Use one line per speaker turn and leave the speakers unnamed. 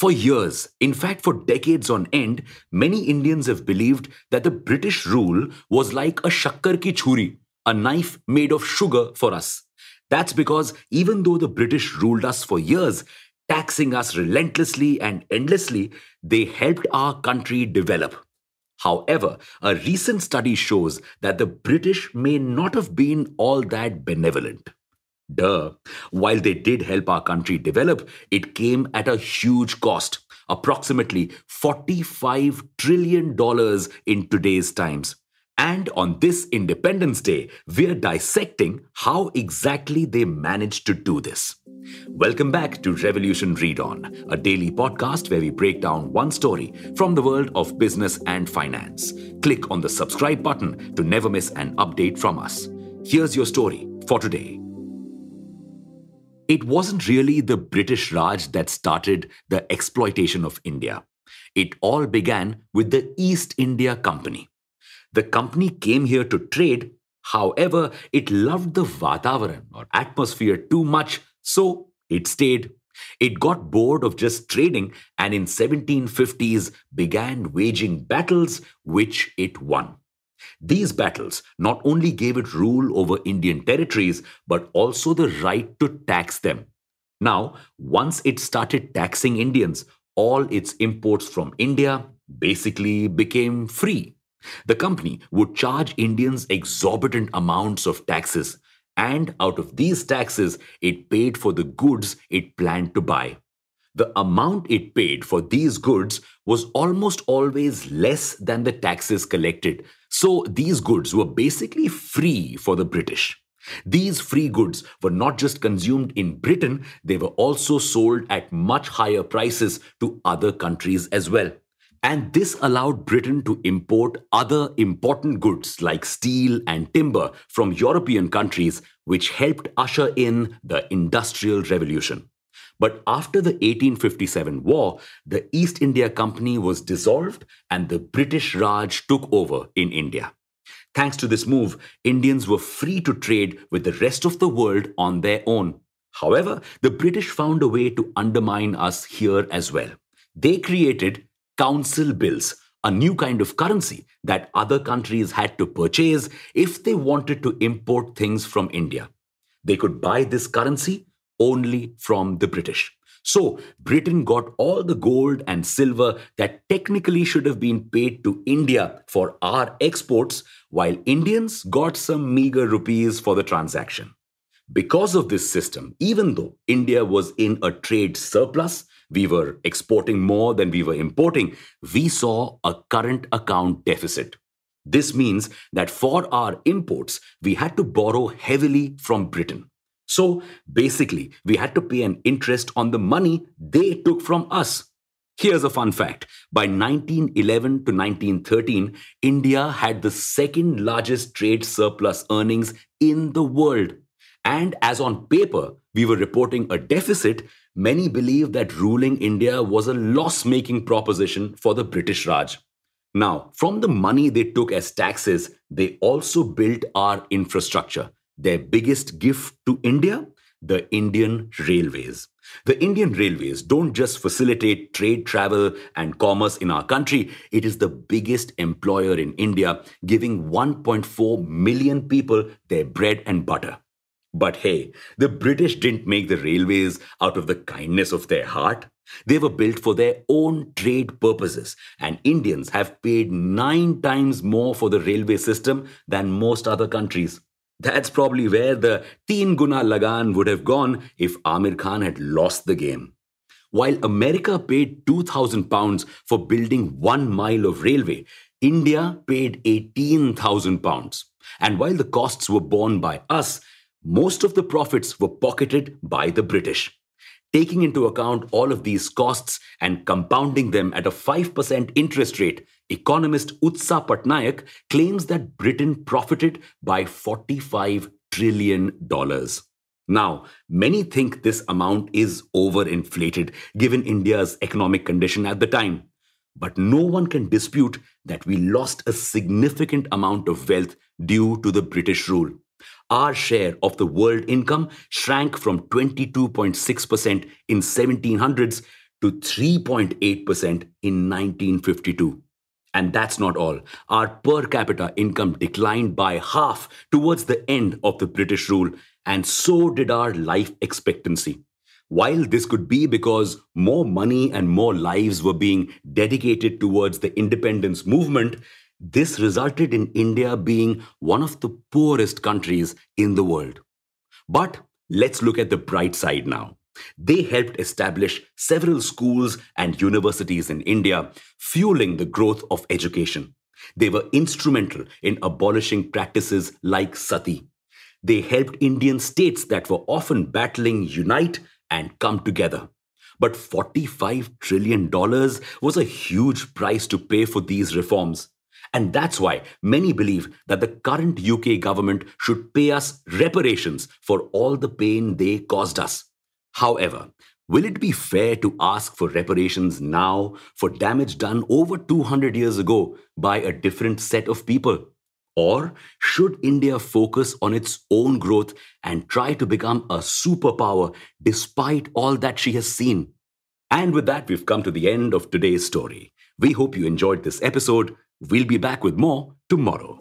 For years, in fact, for decades on end, many Indians have believed that the British rule was like a shakkar ki churi, a knife made of sugar for us. That's because even though the British ruled us for years, taxing us relentlessly and endlessly, they helped our country develop. However, a recent study shows that the British may not have been all that benevolent. Duh. While they did help our country develop, it came at a huge cost, approximately $45 trillion in today's times. And on this Independence Day, we're dissecting how exactly they managed to do this. Welcome back to Revolution Read On, a daily podcast where we break down one story from the world of business and finance. Click on the subscribe button to never miss an update from us. Here's your story for today. It wasn't really the British Raj that started the exploitation of India. It all began with the East India Company. The company came here to trade, however, it loved the Vatavaran or atmosphere too much, so it stayed. It got bored of just trading and in 1750s began waging battles which it won. These battles not only gave it rule over Indian territories, but also the right to tax them. Now, once it started taxing Indians, all its imports from India basically became free. The company would charge Indians exorbitant amounts of taxes, and out of these taxes, it paid for the goods it planned to buy. The amount it paid for these goods was almost always less than the taxes collected, so these goods were basically free for the British. These free goods were not just consumed in Britain, they were also sold at much higher prices to other countries as well. And this allowed Britain to import other important goods like steel and timber from European countries, which helped usher in the Industrial Revolution. But after the 1857 war, the East India Company was dissolved and the British Raj took over in India. Thanks to this move, Indians were free to trade with the rest of the world on their own. However, the British found a way to undermine us here as well. They created council bills, a new kind of currency that other countries had to purchase if they wanted to import things from India. They could buy this currency only from the British. So, Britain got all the gold and silver that technically should have been paid to India for our exports, while Indians got some meager rupees for the transaction. Because of this system, even though India was in a trade surplus, we were exporting more than we were importing, we saw a current account deficit. This means that for our imports, we had to borrow heavily from Britain. So basically, we had to pay an interest on the money they took from us. Here's a fun fact. By 1911 to 1913, India had the second largest trade surplus earnings in the world. And as on paper, we were reporting a deficit, many believe that ruling India was a loss making proposition for the British Raj. Now, from the money they took as taxes, they also built our infrastructure their biggest gift to India? The Indian Railways. The Indian Railways don't just facilitate trade, travel, and commerce in our country, it is the biggest employer in India, giving 1.4 million people their bread and butter. But hey, the British didn't make the railways out of the kindness of their heart. They were built for their own trade purposes, and Indians have paid nine times more for the railway system than most other countries. That's probably where the Teen Guna Lagaan would have gone if Aamir Khan had lost the game. While America paid 2,000 pounds for building one mile of railway, India paid 18,000 pounds. And while the costs were borne by us, most of the profits were pocketed by the British. Taking into account all of these costs and compounding them at a 5% interest rate, economist Utsa Patnaik claims that Britain profited by $45 trillion. Now, many think this amount is overinflated given India's economic condition at the time. But no one can dispute that we lost a significant amount of wealth due to the British rule our share of the world income shrank from 22.6% in 1700s to 3.8% in 1952. And that's not all. Our per capita income declined by half towards the end of the British rule, and so did our life expectancy. While this could be because more money and more lives were being dedicated towards the independence movement, this resulted in India being one of the poorest countries in the world. But let's look at the bright side now. They helped establish several schools and universities in India, fueling the growth of education. They were instrumental in abolishing practices like sati. They helped Indian states that were often battling unite and come together. But $45 trillion was a huge price to pay for these reforms. And that's why many believe that the current UK government should pay us reparations for all the pain they caused us. However, will it be fair to ask for reparations now for damage done over 200 years ago by a different set of people? Or should India focus on its own growth and try to become a superpower despite all that she has seen? And with that, we've come to the end of today's story. We hope you enjoyed this episode. We'll be back with more tomorrow.